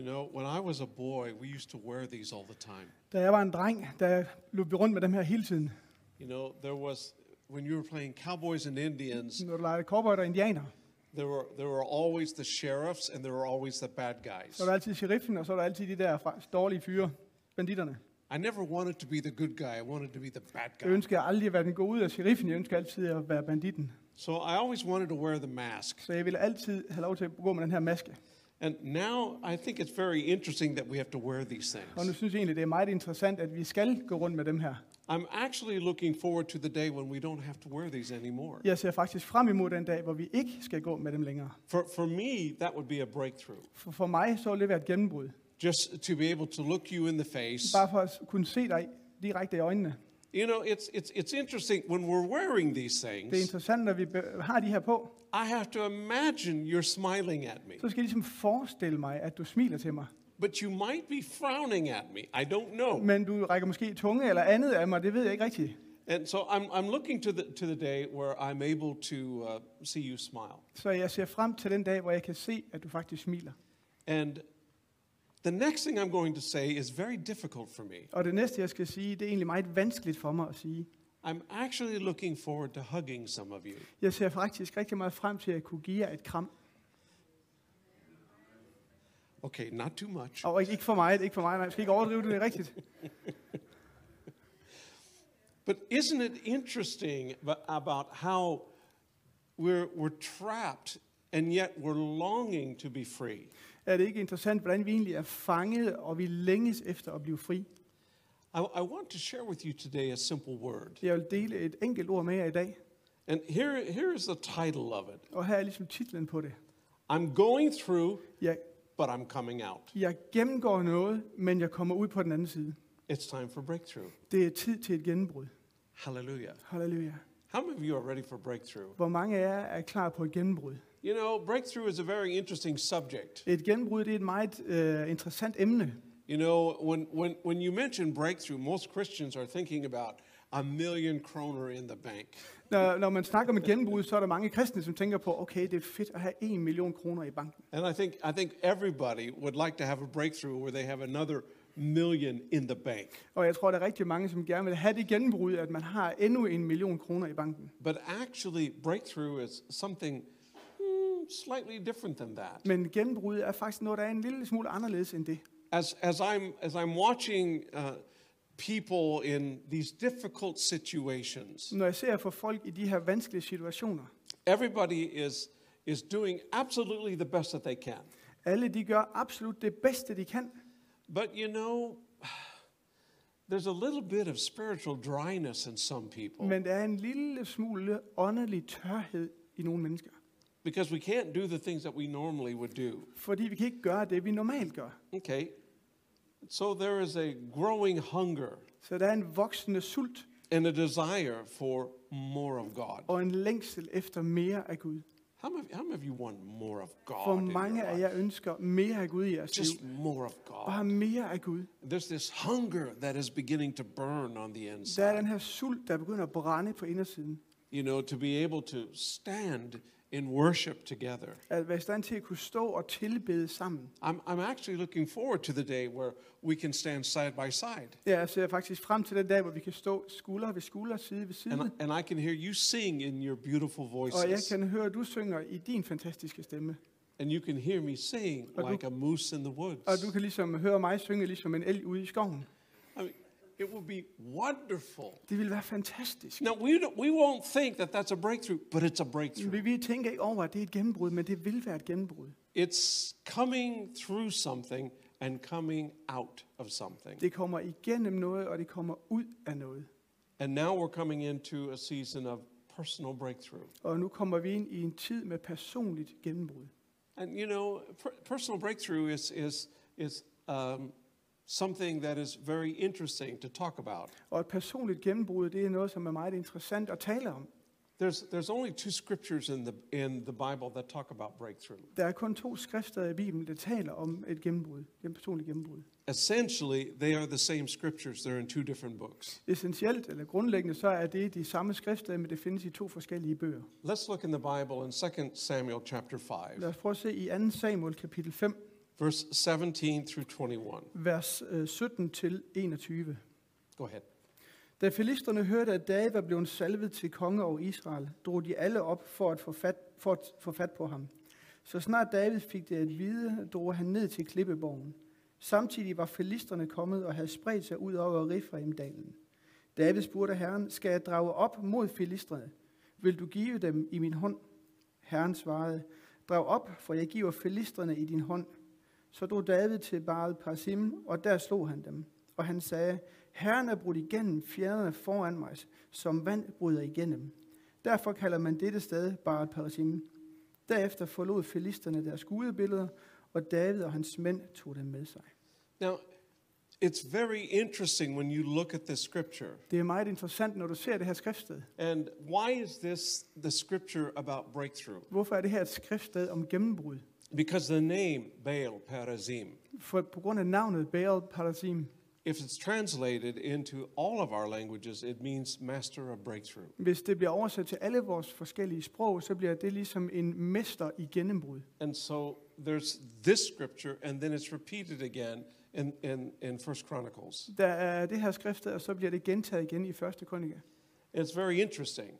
You know, when I was a boy, we used to wear these all the time. Da jeg var en dreng, der løb vi rundt med dem her hele tiden. You know, there was when you were playing cowboys and Indians, Når du legede cowboy og indianer, there were there were always the sheriffs and there were always the bad guys. så var der altid sheriffen, og så var der altid de der fra- dårlige fyre, banditterne. I never wanted to be the good guy. I wanted to be the bad Jeg guy. ønsker aldrig at være den gode af sheriffen, jeg ønsker altid at være banditten. So I always wanted to wear the mask. Så jeg ville altid have lov til at gå med den her maske. And now I think it's very interesting that we have to wear these Og nu things. synes jeg egentlig, det er meget interessant, at vi skal gå rundt med dem her. I'm actually looking forward to the day when we don't have to wear these anymore. Jeg ser faktisk frem imod den dag, hvor vi ikke skal gå med dem længere. For, for me, that would be a breakthrough. For, for mig så vil det være et gennembrud. Just to be able to look you in the face. Bare for at kunne se dig direkte i øjnene. You know, it's, it's, it's interesting when we're wearing these Det er things, interessant, når vi har de her på, I have to imagine you're smiling at me. så skal jeg ligesom forestille mig, at du smiler til mig. But you might be frowning at me. I don't know. Men du rækker måske tunge eller andet af mig, det ved jeg ikke rigtigt. And so I'm, I'm looking to the, to the day where I'm able to uh, see you smile. Så jeg ser frem til den dag, hvor jeg kan se, at du faktisk smiler. And the next thing I'm going to say is very difficult for me. Og det næste, jeg skal sige, det er egentlig meget vanskeligt for mig at sige. I'm actually looking forward to hugging some of you. Jeg ser faktisk rigtig meget frem til at kunne give jer et kram. Okay, not too much. Og ikke ikke for mig, ikke for mig, jeg skal ikke overdrive det, det er rigtigt. But isn't it interesting abo- about how we're, we're trapped and yet we're longing to be free? Er det ikke interessant, hvordan vi egentlig er fanget, og vi længes efter at blive fri? I, I want to share with you today a simple word. Jeg vil dele et enkelt ord med jer i dag, And here, here is the title of it og her er ligesom titlen på det. I'm going through, Jeg, but I'm coming out. jeg gennemgår noget, men jeg kommer ud på den anden side. It's time for breakthrough. Det er tid til et gennembrud. Hallelujah. Halleluja. How many of you are ready for breakthrough? Hvor mange af jer er klar på et gennembrud? You know, breakthrough is a very interesting subject. Et gennembrud det er et meget øh, interessant emne. You know, when, when, when you mention breakthrough, most Christians are thinking about a million kroner in the bank. Når, når man snakker om et gennembrud, så er der mange kristne, som tænker på, okay, det er fedt at have en million kroner i banken. And I think, I think everybody would like to have a breakthrough where they have another million in the bank. Og jeg tror, der er rigtig mange, som gerne vil have det gennembrud, at man har endnu en million kroner i banken. But actually, breakthrough is something slightly different than that. Men gennembrud er faktisk noget, der er en lille smule anderledes end det. As, as, I'm, as I'm watching uh, people in these difficult situations, Når jeg ser for folk i de her vanskelige situationer, everybody is, is doing absolutely the best that they can. alle de gør absolut det bedste, de kan. But you know, there's a little bit of spiritual dryness in some people Men der er en lille smule åndelig tørhed i nogle mennesker. Because we can't do the things that we normally would do. Fordi vi kan ikke gøre det, vi normalt gør. Okay, so there is a growing hunger Så der er en voksende sult and a desire for more of God. og en længsel efter mere af Gud. How many, how many of you want more of God? in mange af jer ønsker mere af Gud i jeres Just liv. more of God. Bare mere af Gud. There's this hunger that is beginning to burn on the inside. Der er den her sult, der begynder at brænde på indersiden. You know, to be able to stand in worship together. At være i stand til at kunne stå og tilbede sammen. I'm, I'm actually looking forward to the day where we can stand side by side. Jeg ser faktisk frem til den dag, hvor vi kan stå skulder ved skulder, side ved side. And, I- and I can hear you sing in your beautiful Og jeg voices. kan høre, at du synger i din fantastiske stemme. And you can hear me sing Og du- like a moose in the woods. Og du kan ligesom høre mig synge ligesom en elg ude i skoven. I mean, it would be wonderful. Det vil være fantastisk. Now, we, don't, we won't think that that's a breakthrough, but it's a breakthrough. Vi, vi tænker ikke over, at det er et gennembrud, men det vil være et gennembrud. It's coming through something and coming out of something. Det kommer igennem noget, og det kommer ud af noget. And now we're coming into a season of personal breakthrough. Og nu kommer vi ind i en tid med personligt gennembrud. And you know, per- personal breakthrough is, is, is um, something that is very interesting to talk about. Og et personligt gennembrud, det er noget, som er meget interessant at tale om. There's, there's only two scriptures in the, in the Bible that talk about breakthrough. Der er kun to skrifter i Bibelen, der taler om et gennembrud, et personligt gennembrud. Essentially, they are the same scriptures, they're in two different books. Essentielt eller grundlæggende, så er det de samme skrifter, men det findes i to forskellige bøger. Let's look in the Bible in 2 Samuel chapter 5, Lad os prøve at se i 2. Samuel kapitel 5, verse 17 through 21. vers øh, 17 til 21. Go ahead. Da filisterne hørte, at David var blevet salvet til konge over Israel, drog de alle op for at få fat, for at få fat på ham. Så snart David fik det at vide, drog han ned til klippeborgen. Samtidig var filisterne kommet og havde spredt sig ud over Rifraim-dalen. David spurgte Herren, skal jeg drage op mod filisterne? Vil du give dem i min hånd? Herren svarede, drag op, for jeg giver filisterne i din hånd. Så drog David til Baal Parsim, og der slog han dem. Og han sagde, Herren er brudt igennem fjerderne foran mig, som vand bryder igennem. Derfor kalder man dette sted Baal Parsim. Derefter forlod filisterne deres gudebilleder, og David og hans mænd tog dem med sig. Now, it's very interesting when you look at this scripture. Det er meget interessant, når du ser det her skriftsted. And why is this the scripture about breakthrough? Hvorfor er det her et skriftsted om gennembrud? Because the name Baal Perazim, For på grund af navnet Baal Parsim, if it's translated into all of our languages, it means master of breakthrough. hvis det bliver oversat til alle vores forskellige sprog, så bliver det ligesom en mester i gennembrud. And so there's this scripture, and then it's repeated again in, in, in First Chronicles. Der er det her skriftsted, og så bliver det gentaget igen i første krønike. It's very interesting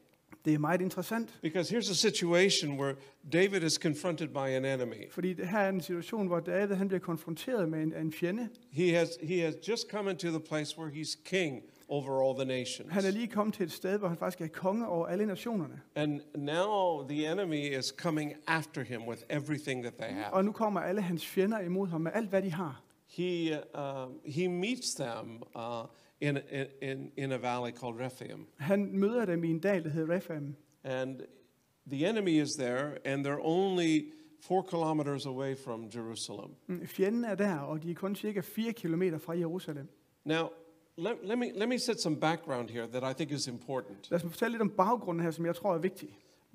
Det er meget interessant, because here's a situation where David is confronted by an enemy. fordi det her er en situation, hvor David han bliver konfronteret med en, en fjende. He has, he has just come into the place where he's king over all the nations. Han er lige kommet til et sted, hvor han faktisk er konge over alle nationerne. And now the enemy is coming after him with everything that they have. Og nu kommer alle hans fjender imod ham med alt, hvad de har. He, um, he meets them uh, in, in, in a valley called Rephaim. Han møder dem i en dal, der hedder Rephaim. And the enemy is there, and they're only four kilometers away from Jerusalem. Mm, Fjenden er der, og de er kun cirka 4 km fra Jerusalem. Now, let, let, me, let me set some background here that I think is important. Lad os fortælle lidt om baggrunden her, som jeg tror er vigtig.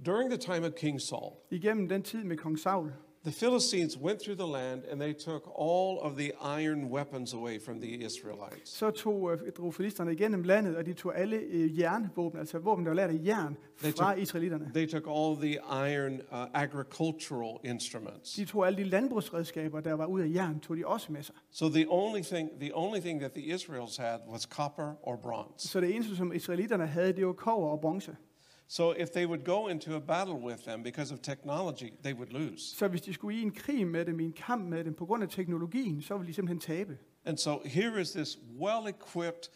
During the time of King Saul, Igennem den tid med kong Saul, the Philistines went through the land and they took all of the iron weapons away from the Israelites. så tog, øh, drog filisterne igennem landet, og de tog alle øh, jernvåben, altså våben, der var lavet af jern, They fra took- israelitterne. They took all the iron uh, agricultural instruments. De tog alle de landbrugsredskaber, der var ud af jern, tog de også med sig. So the only thing, the only thing that the Israels had was copper or bronze. Så det eneste, som israelitterne havde, det var kover og bronze. So if they would go into a battle with them because of technology, they would lose. Så hvis de skulle i en krig med dem, i en kamp med dem, på grund af teknologien, så ville de simpelthen tabe. And so here is this well-equipped,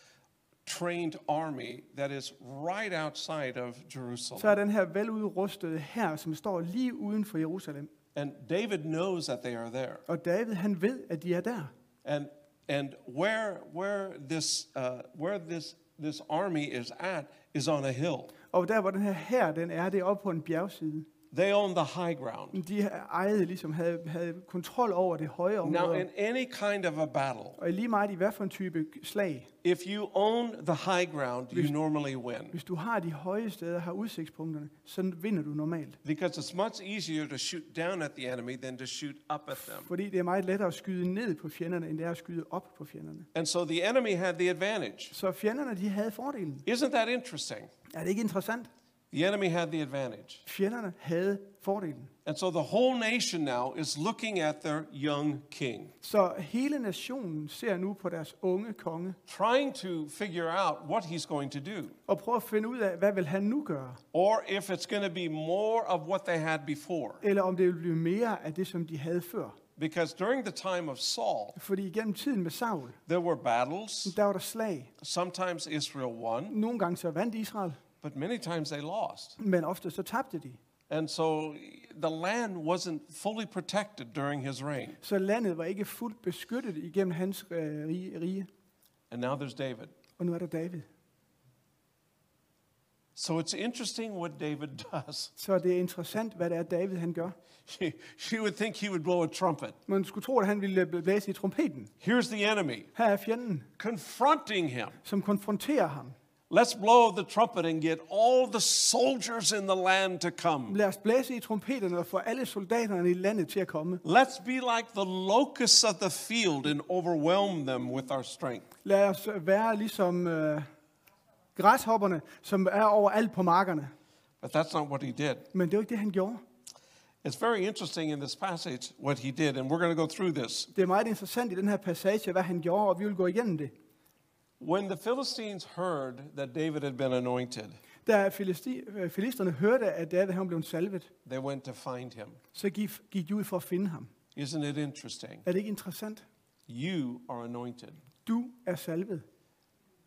trained army that is right outside of Jerusalem. Så er den her veludrustede her, som står lige uden for Jerusalem. And David knows that they are there. Og David, han ved, at de er der. And and where where this uh, where this this army is at is on a hill. Og der, hvor den her her, den er, det er oppe på en bjergside. They own the high ground. De ejede ligesom, havde, havde kontrol over det høje Now, område. in any kind of a battle, Og lige meget i hvad for en type slag. if you own the high ground, you normally win Hvis du har de høje steder, har udsigtspunkterne, så vinder du normalt. because it's much easier to shoot down at the enemy than to shoot up at them. Fordi det er meget lettere at skyde ned på fjenderne, end det er at skyde op på fjenderne. And so the enemy had the advantage. Så fjenderne, de havde fordelen. Isn't that interesting? Er det ikke interessant? The enemy had the advantage. Fjenderne havde fordelen. And so the whole nation now is looking at their young king, Så hele nationen ser nu på deres unge konge, trying to figure out what he's going to do, og prøver at finde ud af, hvad vil han nu gøre? or if it's going to be more of what they had before. Eller om det vil blive mere af det, som de havde før. Because during the time of Saul, Fordi igennem tiden med Saul, there were battles. der var der slag. Sometimes Israel won, Nogle gange så vandt Israel, but many times they lost. men ofte så tabte de. And so the land wasn't fully protected during his reign. Så landet var ikke fuldt beskyttet igennem hans øh, rige. And now there's David. Og nu er der David. So it's interesting what David does. Så det er interessant, hvad det er, David han gør. you would think he would blow a trumpet. Man skulle tro, at han ville blæse i trompeten. Here's the enemy Her er fjenden, confronting him. som konfronterer ham. Let's blow the trumpet and get all the soldiers in the land to come. Lad os blæse i trompeterne og få alle soldaterne i landet til at komme. Let's be like the locusts of the field and overwhelm them with our strength. Lad os være ligesom øh, græshopperne, som er overalt på markerne. But that's not what he did. Men det var ikke det, han gjorde. It's very interesting in this passage what he did, and we're going to go through this. Det er meget interessant i den her passage, hvad han gjorde, og vi vil gå igennem det. When the Philistines heard that David had been anointed, Da filisti- øh, filisterne hørte, at David han blev salvet, they went to find him. så gik, gik de ud for at finde ham. Isn't it interesting? Er det ikke interessant? You are anointed. Du er salvet,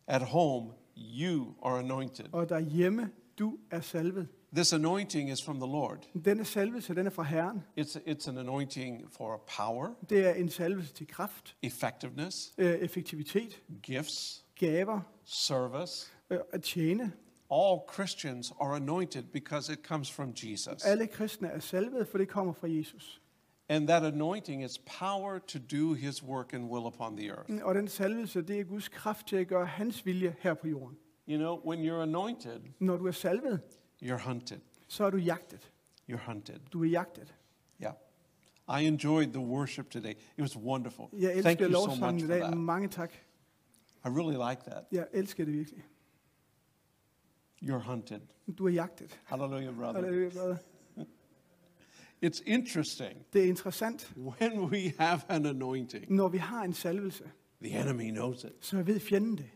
At home, you are anointed. og derhjemme, du er salvet. This anointing is from the Lord. Denne salvelse, den er fra Herren. It's, it's an anointing for power, Det er en salvelse til kraft, effectiveness, øh, effektivitet, gifts, gaver, service. øh, at tjene. All Christians are anointed because it comes from Jesus. Alle kristne er salvet, for det kommer fra Jesus. And that anointing is power to do his work and will upon the earth. Og den salvelse, det er Guds kraft til at gøre hans vilje her på jorden. You know, when you're anointed, Når du er salvet, you're hunted. så er du jagtet. You're hunted. Du er jagtet. Yeah. I enjoyed the worship today. It was wonderful. Jeg Thank you so much i for dag. that. Mange tak. I really like that. Jeg elsker det virkelig. You're hunted. Du er jagtet. Hallelujah, brother. Halleluja, brother. It's interesting. Det er interessant, When we have an anointing, når vi har en salvelse, the enemy knows it. så ved fjenden det.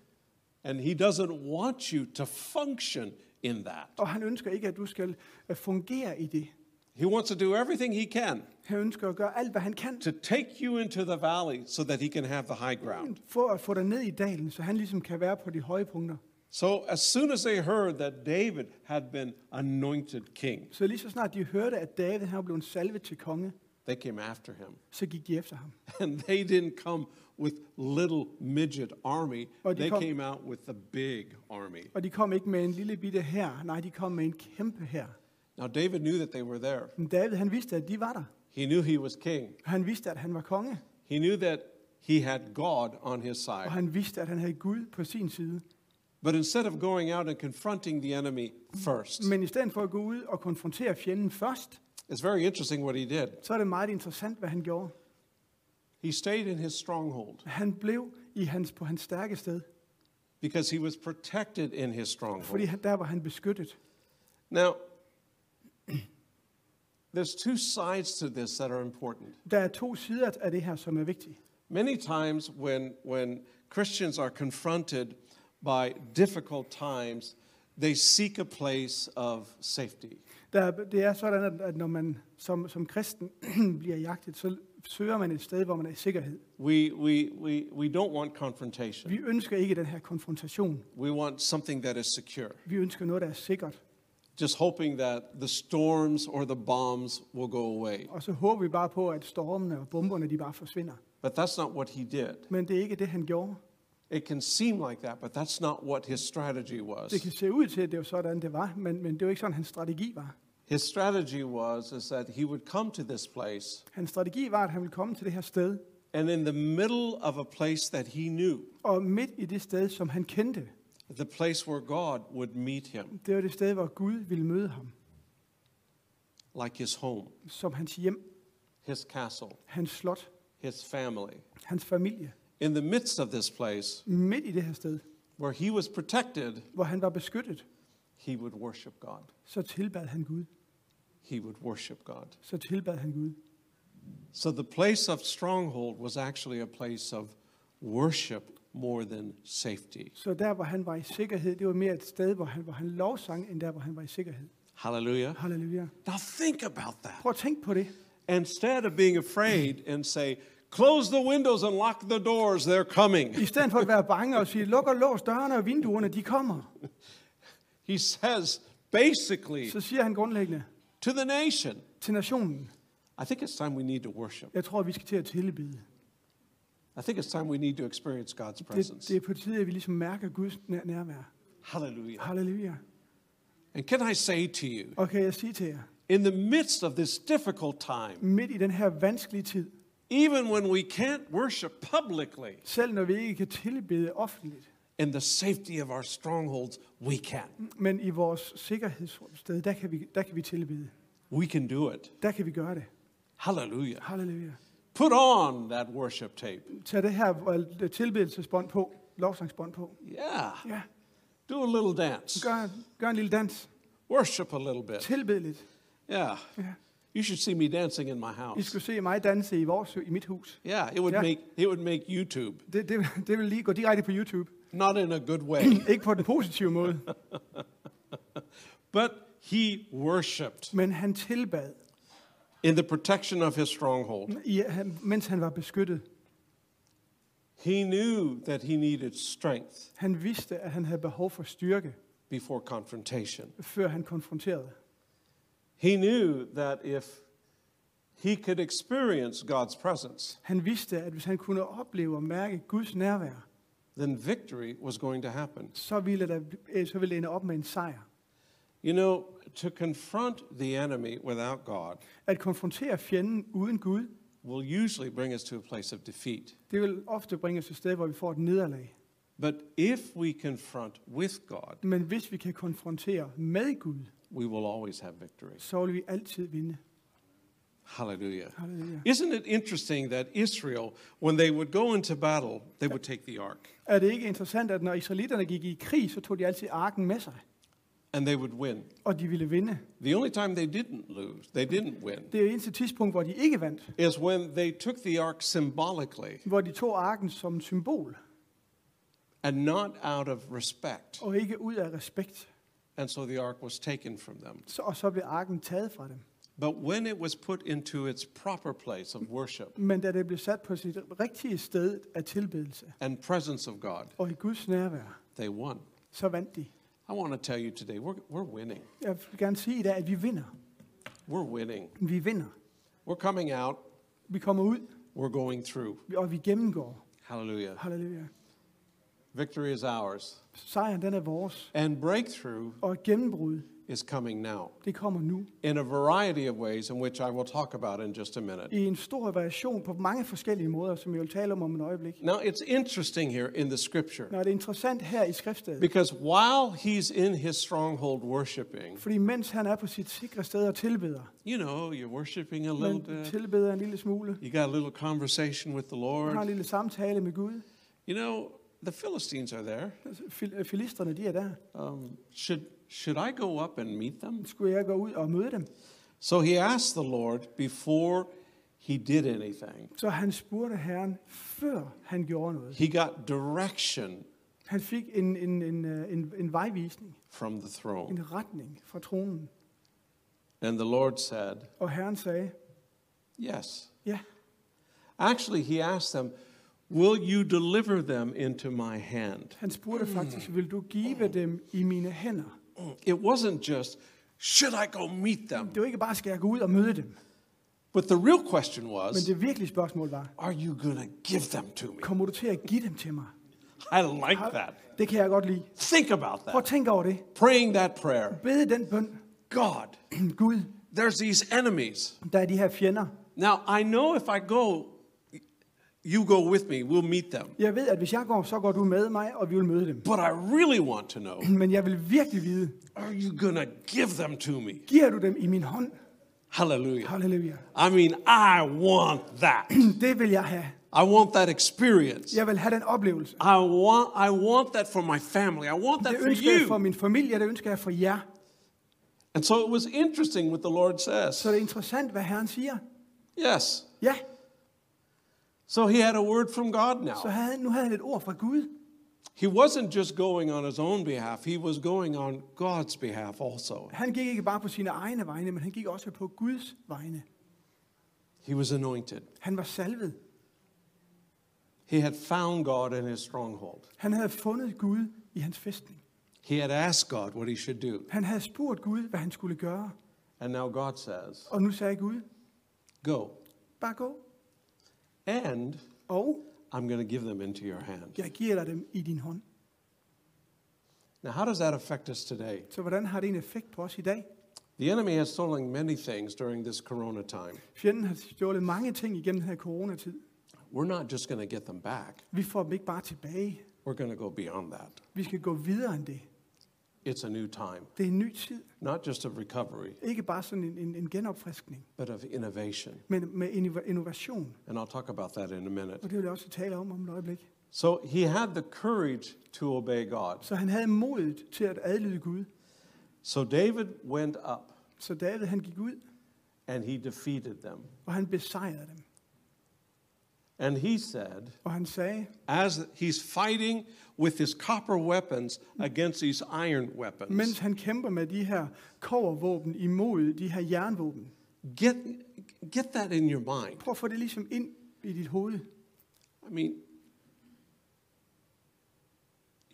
And he doesn't want you to function in that. Og han ønsker ikke, at du skal øh, fungere i det. He wants to do everything he can Han ønsker at gøre alt, hvad han kan, to take you into the valley so that he can have the high ground. for at få dig ned i dalen, så han ligesom kan være på de høje punkter. So as soon as they heard that David had been anointed king, Så lige så snart de hørte, at David han blev salvet til konge, they came after him. så gik de efter ham. And they didn't come with little midget army. Og de They kom- came out with the big army. Og de kom ikke med en lille bitte her, nej, de kom med en kæmpe her. Now David knew that they were there. Men David, han vidste, at de var der. He knew he was king. Han vidste, at han var konge, He knew that he had God on his og side. han vidste, at han havde Gud på sin side. But instead of going out and confronting the enemy first, Men i stedet for at gå ud og konfrontere fjenden først, it's very interesting what he did. så er det meget interessant, hvad han gjorde. He stayed in his stronghold Han blev i hans, på hans stærke sted, because he was protected in his stronghold. fordi han, der var han beskyttet. Now, there's two sides to this that are important. Der er to sider af det her, som er vigtige. Many times when, when Christians are confronted by difficult times, they seek a place of safety. Der, er- det er sådan, at, at når man som, som kristen bliver jagtet, så søger man et sted, hvor man er i sikkerhed. We, we, we, we don't want confrontation. Vi ønsker ikke den her konfrontation. We want something that is secure. Vi ønsker noget, der er sikkert. Just hoping that the storms or the bombs will go away. Og så håber vi bare på, at stormene og bomberne, de bare forsvinder. But that's not what he did. Men det er ikke det, han gjorde. It can seem like that, but that's not what his strategy was. Det kan se ud til, at det var sådan, det var, men, men det var ikke sådan, hans strategi var. His strategy was is that he would come to this place, Hans strategi var, at han ville komme til det her sted, and in the middle of a place that he knew, og midt i det sted, som han kendte, the place where God would meet him, det var det sted, hvor Gud ville møde ham, like his home, som hans hjem, his castle, hans slot, his family. hans familie. In the midst of this place, Midt i det her sted, where he was protected, hvor han var beskyttet, he would worship God. så tilbad han Gud. He would worship God. Så tilbad han Gud. So the place of stronghold was actually a place of worship more than safety. Så der, hvor han var i sikkerhed, det var mere et sted, hvor han, hvor han lovsang, end der, hvor han var i sikkerhed. Hallelujah. Halleluja. Now think about that. Prøv at tænke på det. Instead of being afraid and say, close the windows and lock the doors, they're coming. I stedet for at være bange og sige, luk og lås dørene og vinduerne, de kommer. He says basically Så siger han grundlæggende to the nation, til nationen, I think it's time we need to worship. jeg tror, vi skal til at tilbede. I think it's time we need to experience God's Det, presence. det er på tide, at vi ligesom mærker Guds nær- nærvær. Hallelujah. Halleluja. And can I say to you, Og kan jeg sige til jer, in the midst of this difficult time, midt i den her vanskelige tid, even when we can't worship publicly selv når vi ikke kan tilbede offentligt, in the safety of our strongholds, we can. men i vores sikkerhedssted, der kan vi, der kan vi tilbede. We can do it. Der kan vi gøre det. Hallelujah. Halleluja. Put on that worship tape. Tag det her øh, tilbedelsesbånd på, lovsangsbånd på. Yeah. Ja, Do a little dance. gør, gør en lille dans. Worship a little bit. Tilbed lidt. Yeah. Ja. You should see me dancing in my I house. skulle se mig danse i, vores, i mit hus. Yeah, it would Yeah. make it would make YouTube. Det, det, det vil lige gå direkte på YouTube. Not in a good way, Ikke på den positive måde, but he worshipped men han tilbad, in the protection of his stronghold. i, han- mens han var beskyttet. He knew that he needed strength Han vidste, at han havde behov for styrke, before confrontation. før han konfronterede. He knew that if he could experience God's presence, Han vidste, at hvis han kunne opleve og mærke Guds nærvær, then victory was going to happen. så ville, der, øh, så ville det ende op med en sejr. You know, to confront the enemy without God At konfrontere fjenden uden Gud, will usually bring us to a place of defeat. det vil ofte bringe os et sted, hvor vi får et nederlag. But if we confront with God, Men hvis vi kan konfrontere med Gud, we will always have victory. så vil vi altid vinde. Hallelujah. Halleluja. Isn't it interesting that Israel, when they would go into battle, they would take the ark Er det ikke interessant, at når israelitterne gik i krig, så tog de altid arken med sig, and they would win? og de ville vinde. The only time they didn't lose, they didn't win, Det er eneste tidspunkt, hvor de ikke vandt, is when they took the ark symbolically hvor de tog arken som symbol, and not out of respect. og ikke ud af respekt. And so the ark was taken from them. Så, og så blev arken taget fra dem. But when it was put into its proper place of worship Men da det blev sat på sit rigtige sted af tilbedelse, and presence of God, og i Guds nærvær, they won. så vandt de. I want to tell you today, we're, we're winning. Jeg vil gerne sige i dag, at vi vinder. We're winning. Vi vinder. We're coming out, Vi kommer ud, we're going through. og vi gennemgår. Hallelujah. Halleluja. Victory is ours. Sejren, den er vores. And breakthrough Og gennembrud, is coming now det kommer nu. in a variety of ways, in which I will talk about in just a minute. I en stor variation på mange forskellige måder, som jeg vil tale om om et øjeblik. Now, it's interesting here in the scripture Nå, det er interessant her i skriftstedet. because while he's in his stronghold worshiping, Fordi mens han er på sit sikre sted og tilbeder, you know, you're worshiping a little bit, tilbeder en lille smule, you got a little conversation with the han har Lord. en lille samtale med Gud. You know, the Philistines are there. Altså, fil- Filisterne, de er der. Um, should, should I go up and meet them? Skulle jeg gå ud og møde dem? So he asked the Lord before he did anything. Så han spurgte Herren, før han gjorde noget. He got direction Han fik en, en, en, øh, en, en vejvisning, from the throne. en retning fra tronen. And the Lord said, Og Herren sagde, Yes. ja, Actually, he asked them, Will you deliver them into my hand? han spurgte faktisk, vil du give dem i mine hænder? It wasn't just, Should I go meet them? Det var ikke bare, skal jeg gå ud og møde dem? But the real question Men was, det virkelige spørgsmål var, Are you going to give them to me? kommer du til at give dem til mig? I like that. Det kan jeg godt lide. Think about Prøv at that. tænke over det. Praying that prayer. Bede den bøn. God, Gud, there's these enemies. der er de her fjender. Now, I know if I go, you go with me, we'll meet them. Jeg ved, at hvis jeg går, så går du med mig, og vi vil møde dem. But I really want to know Men jeg vil virkelig vide, are you going to give them to me? giver du dem i min hånd? Hallelujah. Halleluja. I mean, I want that. Det vil jeg have. I want that experience. Jeg vil have den oplevelse. I want, I want that for my family. I want that Det for ønsker jeg for you. min familie, det ønsker jeg for jer. And so it was interesting what the Lord says. Så det er interessant, hvad Herren siger. Yes. Ja, So he had a word from God så now. havde, han- nu havde han et ord fra Gud. He wasn't just going on his own behalf, he was going on God's behalf also. Han gik ikke bare på sine egne vegne, men han gik også på Guds vegne. He was anointed. Han var salvet. He had found God in his stronghold. Han havde fundet Gud i hans fæstning. He had asked God what he should do. Han havde spurgt Gud, hvad han skulle gøre. And now God says, Og nu sagde Gud, Go. bare gå. And Og I'm going to give them into your hand. jeg giver dig dem i din hånd. Now, how does that affect us today? Så hvordan har det en effekt på os i dag? The enemy has stolen many things during this corona time. Fjenden har stjålet mange ting igennem den her coronatid. We're not just going to get them back, Vi får dem ikke bare tilbage. we're going to go beyond that. Vi skal gå videre end det. It's a new time, Det er en ny tid. not just of recovery, Ikke bare sådan en, en, en genopfriskning, but of innovation. men med innova- innovation. And I'll talk about that in a minute. Og det vil jeg også tale om om et øjeblik. So he had the courage to obey God. Så han havde modet til at adlyde Gud. So David went up Så David han gik ud, and he defeated them. og han besejrede dem. And he said, Og han sagde, as he's fighting with his copper weapons against these iron weapons, mens han kæmper med de her kovervåben imod de her jernvåben. get, get that in your mind. Prøv at få det ligesom ind i dit hoved. I mean,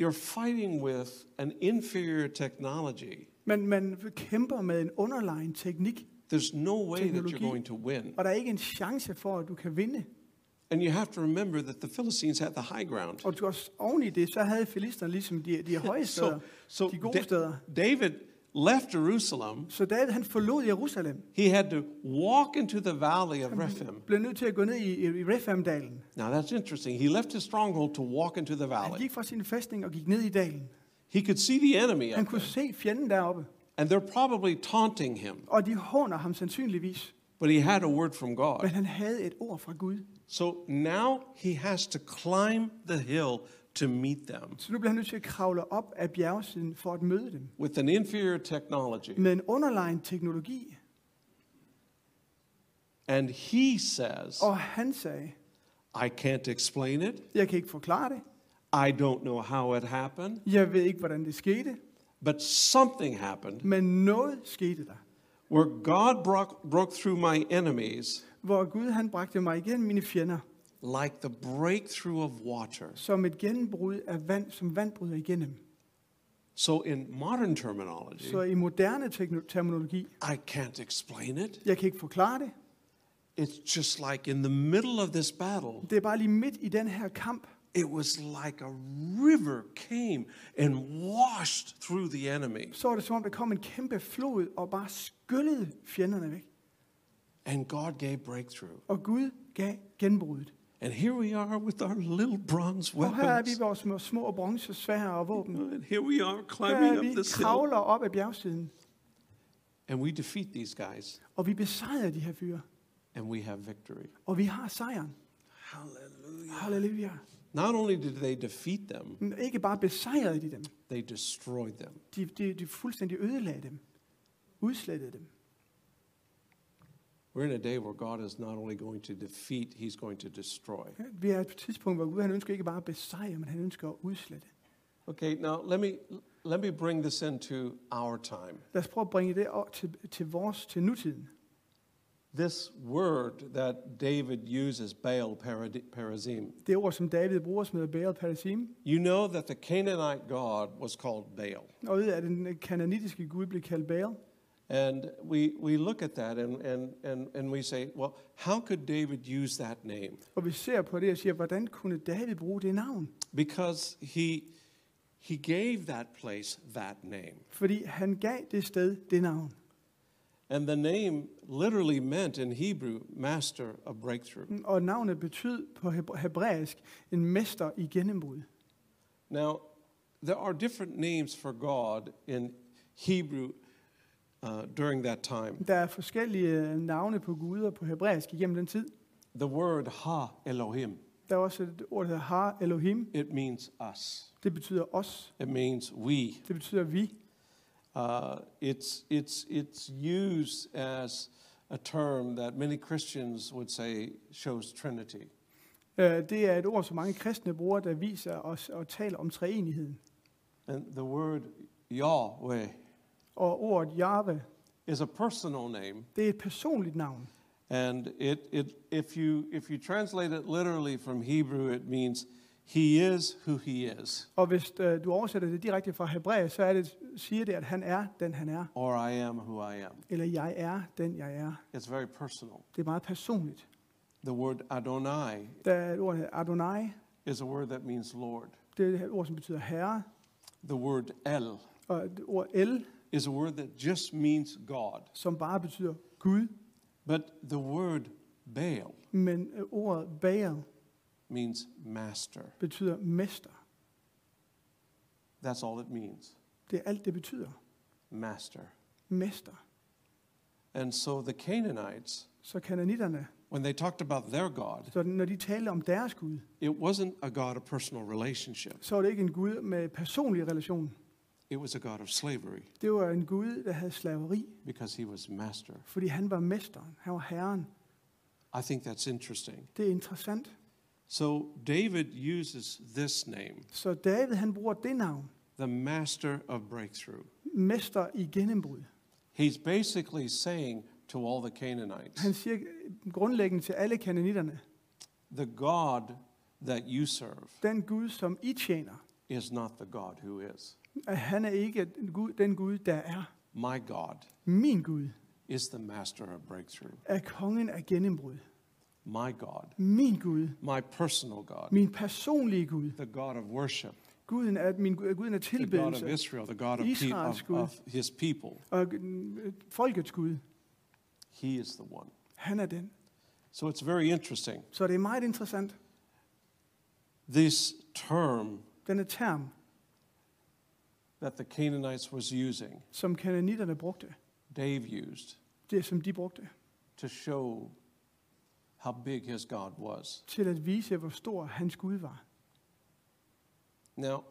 you're fighting with an inferior technology. Men man kæmper med en underlegen teknik, There's no way that you're going to win. og der er ikke en chance for, at du kan vinde. And you have to remember that the Philistines had the high ground. Og du også oven i det, så havde filisterne ligesom de, de høje steder, So, so de gode Da- steder. David left Jerusalem. Så David han forlod Jerusalem. He had to walk into the valley of Rephaim. Blev nødt til at gå ned i, i, Rephaim-dalen. Now that's interesting. He left his stronghold to walk into the Han valley. gik fra sin fæstning og gik ned i dalen. He could see the enemy Han kunne se fjenden deroppe, and they're probably taunting him. og de håner ham sandsynligvis. But he had a word from God. Men han havde et ord fra Gud. So now he has to climb the hill to meet them Så nu bliver han nødt til at kravle op af bjergsiden for at møde dem. with an inferior technology. Med en underlegen teknologi. And he says, Og han sagde, I can't explain it. jeg kan ikke forklare det. I don't know how it happened, Jeg ved ikke, hvordan det skete. but something happened Men noget skete der. where God broke, broke through my enemies Hvor Gud han bragte mig igennem mine fjender. like the breakthrough of water. Som et gennembrud af vand, som vand bryder igennem. So, in modern terminology, Så i moderne terminologi, I can't explain it. jeg kan ikke forklare det. It's just like in the middle of this battle, Det er bare lige midt i den her kamp. it was like a river came and washed through the enemy. Så var det som om, der kom en kæmpe flod og bare skyllede fjenderne væk. And God gave breakthrough. Og Gud gav genbruddet. And here we are with our little bronze Og her er vi weapons. vores små, små bronzesvær og våben. And here we are climbing up this hill. kravler op af bjergsiden. And we defeat these guys. Og vi besejrer de her fyre. And we have victory. Og vi har sejren. Hallelujah. Halleluja. Not only did they defeat them, Men ikke bare besejrede de dem. they destroyed them. De, de, de fuldstændig ødelagde dem. Udslettede dem. We're in a day where God is not only going to defeat, he's going to destroy. Vi er på et tidspunkt, hvor Gud han ønsker ikke bare at besejre, men han ønsker at udslette. Okay, now let me let me bring this into our time. Lad os prøve at bringe det op til, til vores, til nutiden. This word that David uses, Baal Perazim, Det ord, som David bruger, som hedder Baal Parasim. you know that the Canaanite god was called Baal. Og ved, at den kananitiske gud blev kaldt Baal. And we, we look at that and, and, and, and we say, well, how could David use that name? Og vi ser på det og siger, hvordan kunne David bruge det navn? Because he, he gave that place that name. Fordi han gav det sted det navn. And the name literally meant in Hebrew, master of breakthrough. Mm, og navnet betød på hebr- hebræisk en mester i gennembrud. Now, there are different names for God in Hebrew uh, during that time. Der er forskellige navne på guder på hebræisk igennem den tid. The word Ha Elohim, Der er også et ord, der hedder Har Elohim. it means us. Det betyder os. It means we. Det betyder vi. Uh, it's, it's, it's used as a term that many Christians would say shows Trinity. Øh, Det er et ord, som mange kristne bruger, der viser os og taler om treenigheden. And the word Yahweh Og ordet Jahve, is a personal name. det er et personligt navn. And it, it, if, you, if you translate it literally from Hebrew, it means he is who he is, Og hvis øh, du oversætter det direkte fra hebræisk, så er det, siger det, at han er den, han er. or I am who I am. Eller jeg er den, jeg er. It's very personal. Det er meget personligt. The word Adonai Der er et ord, der hedder Adonai. is a word that means Lord. Det er et ord, som betyder herre. The word El Og et ord El, is a word that just means God. som bare betyder Gud. But the word Baal Men øh, ordet Baal means master. betyder mester. That's all it means. Det er alt, det betyder. Master. Mester. And so the Canaanites, Så kananitterne, when they talked about their God, så når de talte om deres Gud, it wasn't a God of personal relationship. så var det ikke en Gud med personlig relation. It was a God of slavery Det var en Gud, der havde slaveri, because he was master. fordi han var mesteren. Han var herren. I think that's interesting. Det er interessant. So David uses this name, Så David, han bruger det navn. the master of breakthrough. Mester i gennembrud. He's basically saying to all the Canaanites, Han siger grundlæggende til alle kananitterne, the God that you serve den Gud, som I tjener, is not the God who is. At han er ikke den Gud, den Gud, der er. My God Min Gud is the master of breakthrough. er kongen af gennembrud. My God, Min Gud, my personal God, min personlige Gud. the God of worship, Guden er, min, Gud- Guden er the God of tilbedelse Israel, the God of, pe- Israels of, Gud. of his people. og øh, folkets Gud. He is the one. Han er den. So it's very interesting. Så det er meget interessant. This term Denne term, that the Canaanites was using, som kananitterne brugte, Dave used det som de brugte, to show how big his God was. til at vise, hvor stor hans Gud var. Now,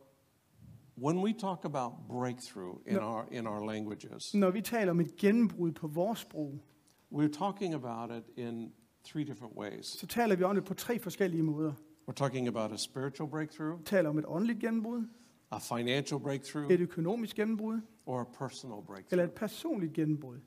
when we talk about breakthrough in, No. our, in our languages, Når vi taler om et gennembrud på vores sprog, we're talking about it in three different ways. så taler vi om det på tre forskellige måder. We're talking about a spiritual breakthrough, Vi taler om et åndeligt gennembrud, a financial breakthrough, et økonomisk gennembrud, or a personal eller breakthrough. et personligt gennembrud.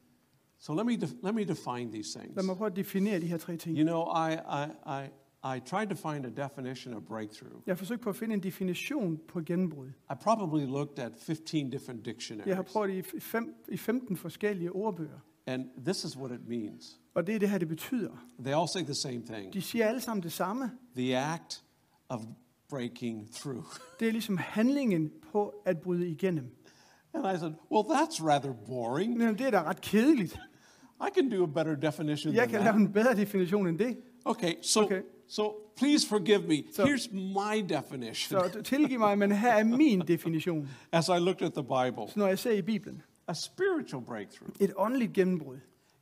So let me, let me define these things. Lad mig prøve at definere de her tre ting. You know, I, I, I, I tried to find a definition of breakthrough. Jeg har forsøgt på at finde en definition på gennembrud. I probably looked at 15 different Jeg har dictionaries. prøvet i, fem, i 15 forskellige ordbøger. And this is what it means. Og det er det her, det betyder. They all say the same thing De siger alle sammen det samme. the act of breaking through. Det er ligesom handlingen på at bryde igennem. And I said, Well, that's rather boring. Men det er da ret kedeligt. I can do a better definition Jeg than kan lave that. en bedre definition end det. Okay, so, Okay. so please forgive me. So- Here's my definition Så tilgiv mig, men her er min definition. as I looked at the Bible. Så når jeg ser i Bibelen, A spiritual breakthrough et åndeligt gennembrud,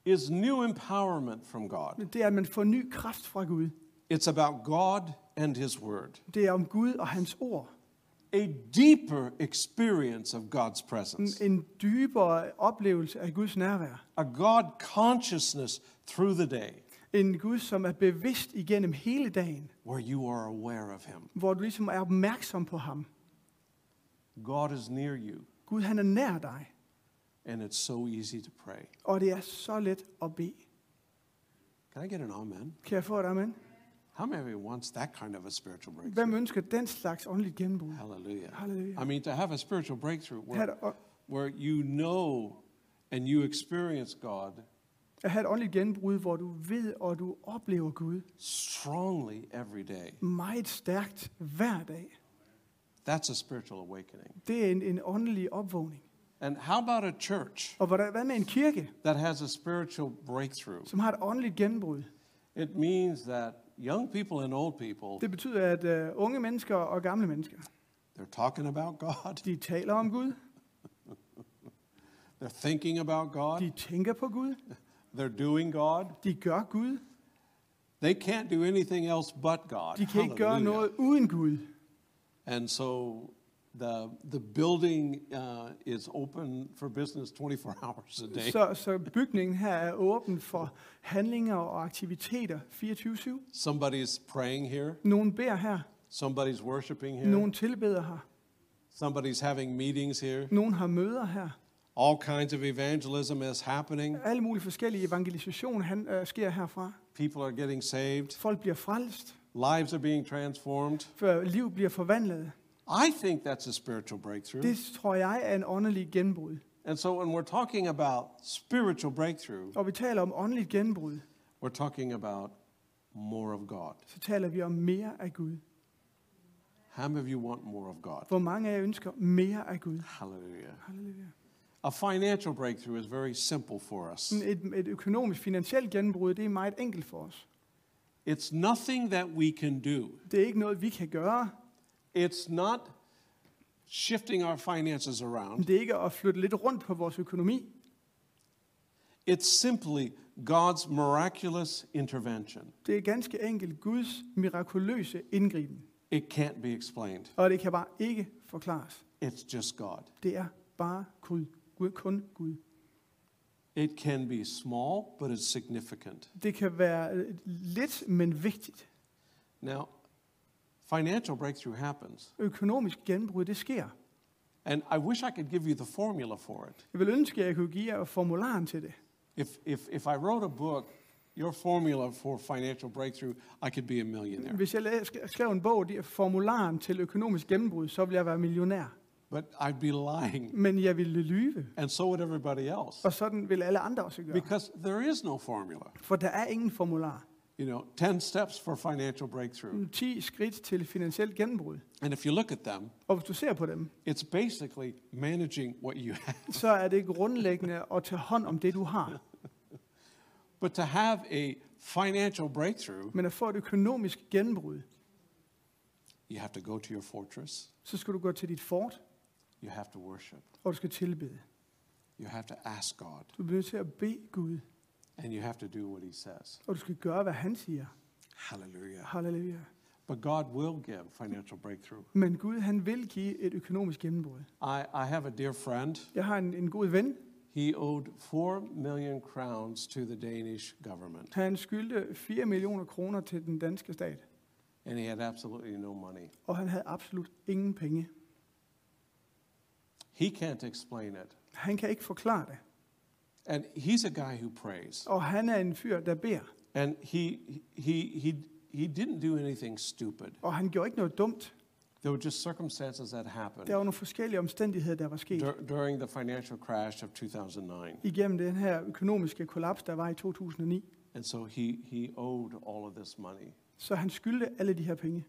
is new empowerment from God. det er, at man får ny kraft fra Gud. It's about God and His Word, Det er om Gud og hans ord. a deeper experience of God's En, presence, en dybere oplevelse af Guds nærvær. a God consciousness through the day En Gud, som er bevidst igennem hele dagen. where you are aware of Him. Hvor du ligesom er opmærksom på ham. God is near you, Gud, han er nær dig. and it's so easy to pray. Og det er så let at bede. Can I get an amen? Kan jeg få et amen? How many wants that kind of a spiritual breakthrough? Hvem ønsker den slags åndeligt gennembrud? Hallelujah. Halleluja. I mean, to have a spiritual breakthrough where, where you know and you experience God at have et åndeligt gennembrud, hvor du ved og du oplever Gud strongly every day. meget stærkt hver dag. That's a spiritual awakening. Det er en, en åndelig opvågning. And how about a church Og hvordan, hvad med en kirke, that has a spiritual breakthrough? som har et åndeligt gennembrud? It means that young people and old people, Det betyder, at uh, unge mennesker og gamle mennesker, they're talking about God, de taler om Gud, they're thinking about God, de tænker på Gud, they're doing God. de gør Gud, They can't do anything else but God. de kan ikke gøre Hallelujah. noget uden Gud. And so the, the building uh, is open for business 24 hours a day. Så, så bygningen her er åben for handlinger og aktiviteter 24-7. Somebody's praying here, Nogen beder her, somebody's worshiping here, nogen tilbeder her, somebody's having meetings here. nogen har møder her. All kinds of evangelism is happening. Alle mulige forskellige evangelisation han, øh, sker herfra. People are getting saved, Folk bliver frelst, lives are being transformed. før liv bliver forvandlet. I think that's a spiritual breakthrough. Det tror jeg er en åndelig gennembrud. And so when we're talking about spiritual breakthrough, Og vi taler om åndeligt gennembrud, we're talking about more of God. så taler vi om mere af Gud. How many of you want more of God? Hvor mange af jer ønsker mere af Gud? Hallelujah. Halleluja. A financial breakthrough is very simple for us. Et, et økonomisk, finansielt gennembrud, det er meget enkelt for os. It's nothing that we can do. Det er ikke noget, vi kan gøre. It's not shifting our finances around. Det er ikke at flytte lidt rundt på vores økonomi. It's simply God's miraculous intervention. Det er ganske enkelt Guds mirakuløse indgriben. It can't be explained. Og det kan bare ikke forklares. It's just God. Det er bare Gud. Gud kun Gud. It can be small, but it's significant. Det kan være øh, lidt, men vigtigt. Now, financial breakthrough happens. Økonomisk gennembrud, det sker. And I wish I could give you the formula for it. Jeg vil ønske, at jeg kunne give jer formularen til det. If, if, if I wrote a book, your formula for financial breakthrough, I could be a millionaire. Hvis jeg skrev en bog, det er formularen til økonomisk gennembrud, så ville jeg være millionær. But I'd be lying, Men jeg ville lyve, and so would everybody else. og sådan vil alle andre også gøre. Because there is no formula. For der er ingen formular. You know, 10 steps for financial breakthrough. 10 skridt til finansielt gennembrud. And if you look at them, Og hvis du ser på dem, it's basically managing what you have. så er det grundlæggende at tage hånd om det, du har. But to have a financial breakthrough, Men at få et økonomisk gennembrud, you have to go to your fortress, så skal du gå til dit fort, you have to worship, og du skal tilbede. you have to ask God, Du bliver nødt til at bede Gud, and you have to do what He says. og du skal gøre, hvad han siger. Hallelujah. Halleluja. But God will give financial breakthrough. Men Gud, han vil give et økonomisk gennembrud. I, I have a dear friend. Jeg har en, en god ven. He owed 4 million crowns to the Danish government, Han skyldte 4 millioner kroner til den danske stat, and he had absolutely no money. og han havde absolut ingen penge. He can't explain it. Han kan ikke forklare det. And he's a guy who prays. Og han er en fyr, der beder. And he, he, he, he didn't do anything stupid. Og han gjorde ikke noget dumt. There were just circumstances that happened Der var nogle forskellige omstændigheder, der var sket dur- during the financial crash of 2009. igennem den her økonomiske kollaps, der var i 2009. And so he, he owed all of this money. Så han skyldte alle de her penge.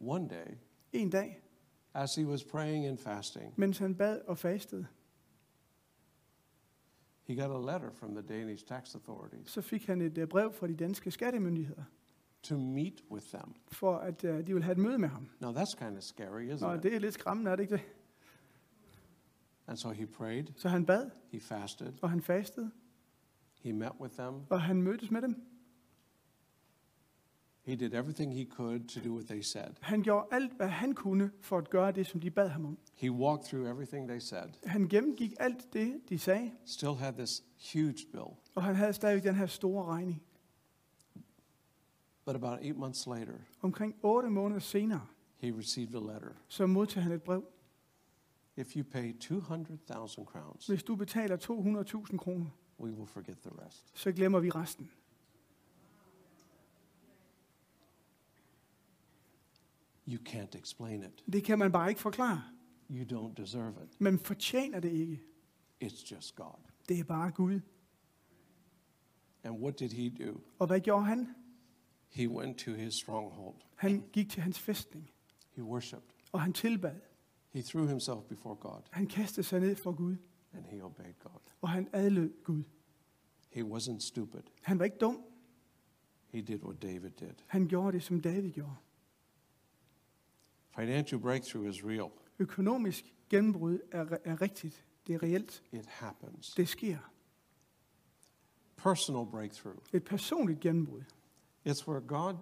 One day, En dag, as he was praying and fasting, mens han bad og fastede, he got a letter from the Danish tax authorities så fik han et øh, brev fra de danske skattemyndigheder, to meet with them. for at øh, de ville have et møde med ham. Now that's kind of scary, isn't Og it? det er lidt skræmmende, er det ikke det? And so he prayed, Så han bad, he fasted, og han fastede, he met with them, og han mødtes med dem. He did everything he could to do what they said. Han gjorde alt, hvad han kunne for at gøre det, som de bad ham om. He walked through everything they said, Han gennemgik alt det, de sagde, still had this huge bill. og han havde stadig den her store regning. But about eight months later, Omkring otte måneder senere, he received a letter. så modtager han et brev. If you pay 200,000 crowns, Hvis du betaler 200.000 kroner, we will forget the rest. så glemmer vi resten. You can't explain it. Det kan man bare ikke forklare. You don't deserve it. Man fortjener det ikke. It's just God. Det er bare Gud. And what did he do? Og hvad gjorde han? He went to his stronghold. Han gik til hans fæstning, He worshiped. og han tilbad. He threw himself before God Han kastede sig ned for Gud, and he obeyed God. og han adlød Gud. He wasn't stupid. Han var ikke dum. He did what David did. Han gjorde det, som David gjorde. Financial breakthrough is real. Økonomisk gennembrud er, er rigtigt. Det er reelt. It happens. Det sker. Personal breakthrough. Et personligt gennembrud. It's where God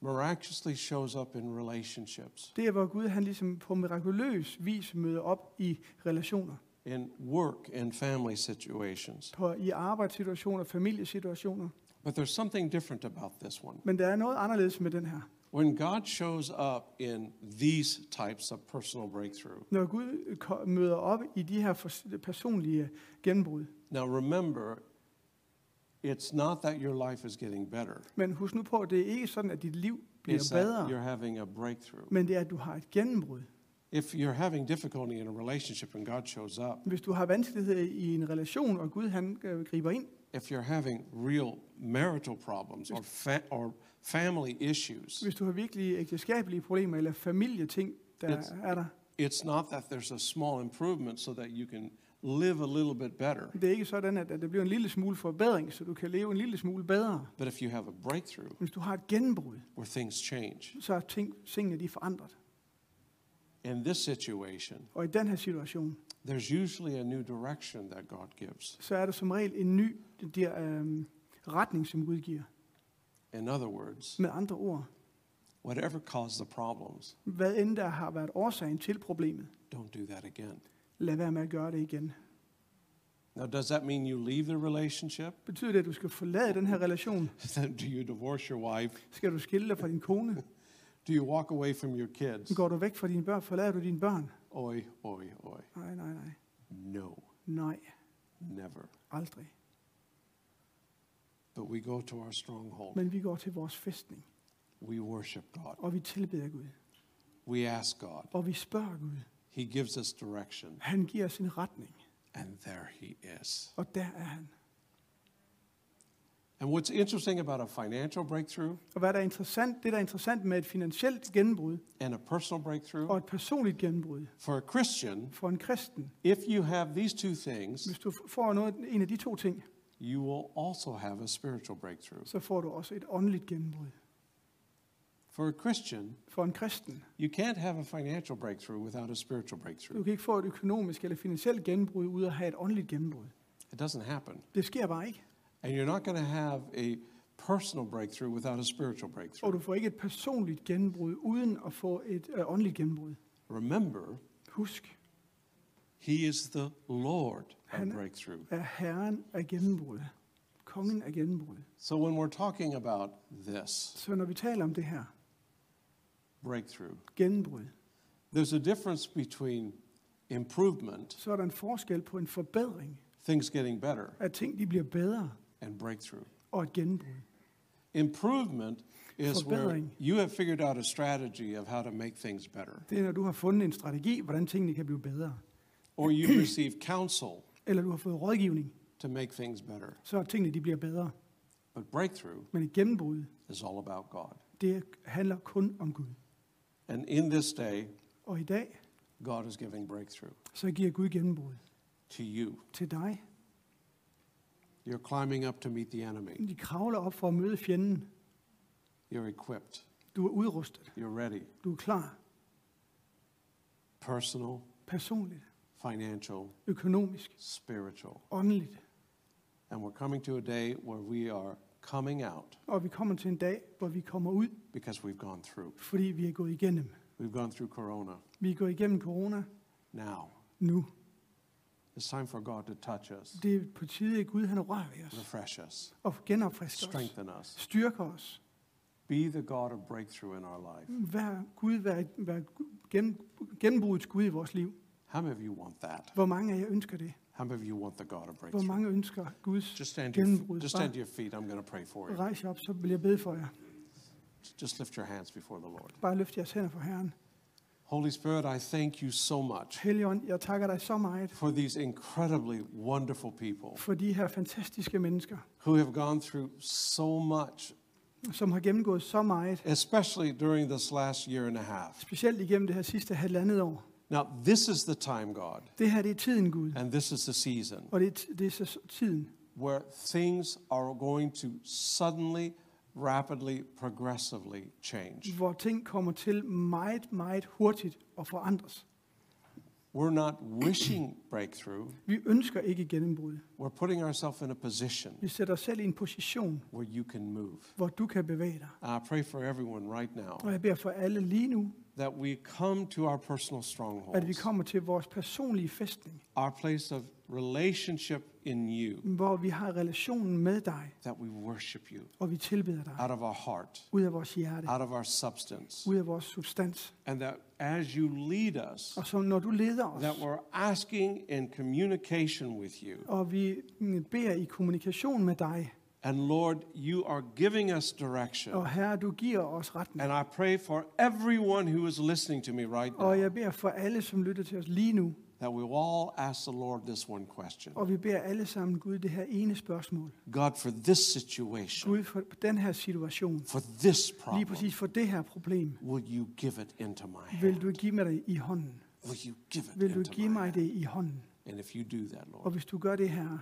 miraculously shows up in relationships, Det er, hvor Gud han ligesom på mirakuløs vis møder op i relationer. in work and family situations. På, I arbejdssituationer, familiesituationer. But there's something different about this one. Men der er noget anderledes med den her. When God shows up in these types of personal breakthrough, Når Gud møder op i de her personlige gennembrud. now remember, it's not that your life is getting better. Men husk nu på, at det er ikke sådan, at dit liv bliver It's that bedre. you're having a breakthrough. Men det er, at du har et gennembrud. If you're having difficulty in a relationship and God shows up, Hvis du har vanskeligheder i en relation, og Gud han øh, griber ind. if you're having real marital problems or, fa- or family issues, Hvis du har virkelig ægteskabelige problemer, eller familieting, der It's- er der. it's not that there's a small improvement so that you can live a little bit better. Det er ikke sådan, at at der bliver en lille smule forbedring, så du kan leve en lille smule bedre. But if you have a breakthrough Hvis du har et gennembrud, where things change, så er ting, tingene de forandret. in this situation, Og i den her situation, there's usually a new direction that God gives. så er der som regel en ny der, øhm, retning, som Gud giver. In other words, Med andre ord, Whatever caused the problems, Hvad end der har været årsagen til problemet, don't do that again. lad være med at gøre det igen. Now, does that mean you leave the relationship? Betyder det, at du skal forlade den her relation? Do you divorce your wife? Skal du skille dig fra din kone? Do you walk away from your kids? Går du væk fra dine børn? Forlader du dine børn? Oi, oi, oi. Nej, nej, nej. No, Nej, never. aldrig. But we go to our stronghold. Men vi går til vores fæstning, We worship God. og vi tilbeder Gud. We ask God. Og vi spørger Gud. He gives us direction. Han giver os en retning, And there He is. og der er han. And what's interesting about a financial breakthrough Og hvad der er interessant, det der er interessant med et finansielt gennembrud and a personal breakthrough og et personligt gennembrud for a Christian, for en kristen, if you have these two things, hvis du får noget, en af de to ting, you will also have a spiritual breakthrough. så får du også et åndeligt gennembrud. For a Christian, For en kristen, you can't have a financial breakthrough without a spiritual du breakthrough. kan ikke få et økonomisk eller finansielt gennembrud uden at have et åndeligt gennembrud. It doesn't happen. Det sker bare ikke. And you're not going to have a personal breakthrough without a spiritual breakthrough. Og du får ikke et personligt gennembrud uden at få et øh, åndeligt gennembrud. Remember, Husk, He is the Lord of breakthrough. er Herren af gennembrud. Kongen af gennembrud. So when we're talking about this Så når vi taler om det her breakthrough, gennembrud, there's a difference between improvement, så er der en forskel på en forbedring, things getting better, at ting de bliver bedre, and breakthrough. og et gennembrud. Improvement is where you have figured out a strategy of how to make things better, Det er, når du har fundet en strategi, hvordan tingene kan blive bedre. Or you receive counsel Eller du har fået rådgivning, to make things better. så at tingene de bliver bedre. But breakthrough Men et gennembrud, is all about God. det handler kun om Gud. And in this day, Og i dag, God is giving breakthrough så giver Gud gennembrud to you. til dig. You're climbing up to meet the enemy. De kravler op for at møde fjenden. You're equipped. Du er udrustet. You're ready. Du er klar. Personal, Personligt, financial, økonomisk, spiritual. åndeligt. And we're coming to a day where we are coming out Og vi kommer til en dag, hvor vi kommer ud, because we've gone through. fordi vi er gået igennem. We've gone through Corona. Vi er gået igennem corona Now, nu. it's time for God to touch us, Det er på tide, at Gud han rører ved os refresh us, og genopfrisker os. strengthen us. Styrker os. Be the God of breakthrough in our life. Vær Gud, vær, vær gen, gennembrudets Gud i vores liv. How many of you want that? Hvor mange af jer ønsker det? How many of you want the God of Hvor breakthrough? mange ønsker Guds Just stand, your, gennembrud? just stand to your feet. I'm going to pray for you. Rejs op, så vil jeg bede for jer. Just lift your hands before the Lord. Bare løft jeres hænder for Herren. Holy Spirit, I thank you so much Helligånd, jeg takker dig så meget for these incredibly wonderful people for de her fantastiske mennesker, who have gone through so much, som har gennemgået så meget, especially during this last year and a half. specielt igennem det her sidste halvandet år. Now, this is the time, God, Det her, det er tiden, Gud. and this is the season Og det er, det er så tiden, where things are going to suddenly, rapidly, progressively change. hvor ting kommer til meget, meget hurtigt at forandres. We're not wishing breakthrough, Vi ønsker ikke gennembrud. we're putting ourselves in a position Vi sætter os selv i en position, where you can move. hvor du kan bevæge dig. And I pray for everyone right now Og jeg beder for alle lige nu, that we come to our personal at vi strongholds, kommer til vores personlige fæstning, our place of relationship in you, hvor vi har relationen med dig, that we worship you og vi tilbeder dig out of our heart, ud af vores hjerte, out of our substance, ud af vores substans. and that as you lead us, Og så når du leder os, that we're asking in communication with you. og vi mm, beder i kommunikation med dig, And Lord, you are giving us direction. og Herre, du giver os retning. And I pray for everyone who is listening to me right Og now jeg beder for alle, som lytter til os lige nu, that we will all ask the Lord this one question og vi beder alle sammen, Gud, det her ene spørgsmål. God, for this situation, Gud, for den her situation, for this problem. lige præcis for det her problem, will you give it into my hand? vil du give mig det i hånden. Will you give it Vil du into give mig det i hånden. And if you do that, Og Lord, hvis du gør det her,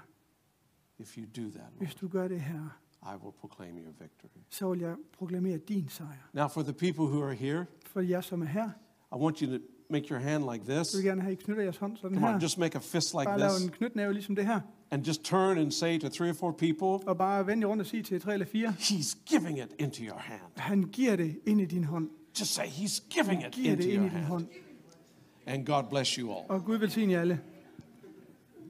if you do that, hvis Lord, du gør det her, I will proclaim your victory. så vil jeg proklamere din sejr. Now, for the people who are here, For jer, som er her, I want you to make your hand like this. så vil jeg gerne have, I knytter jeres hånd sådan Come on, her. just make a fist like Bare this. en knytnæve ligesom det her. and just turn and say to three or four people, Og bare vend jer rundt og sige til tre eller fire, He's giving it into your hand. han giver det ind i din hånd. Just say, He's giving it Giver into ind your i din hand. hånd. And God bless you all. Og Gud velsigne jer alle.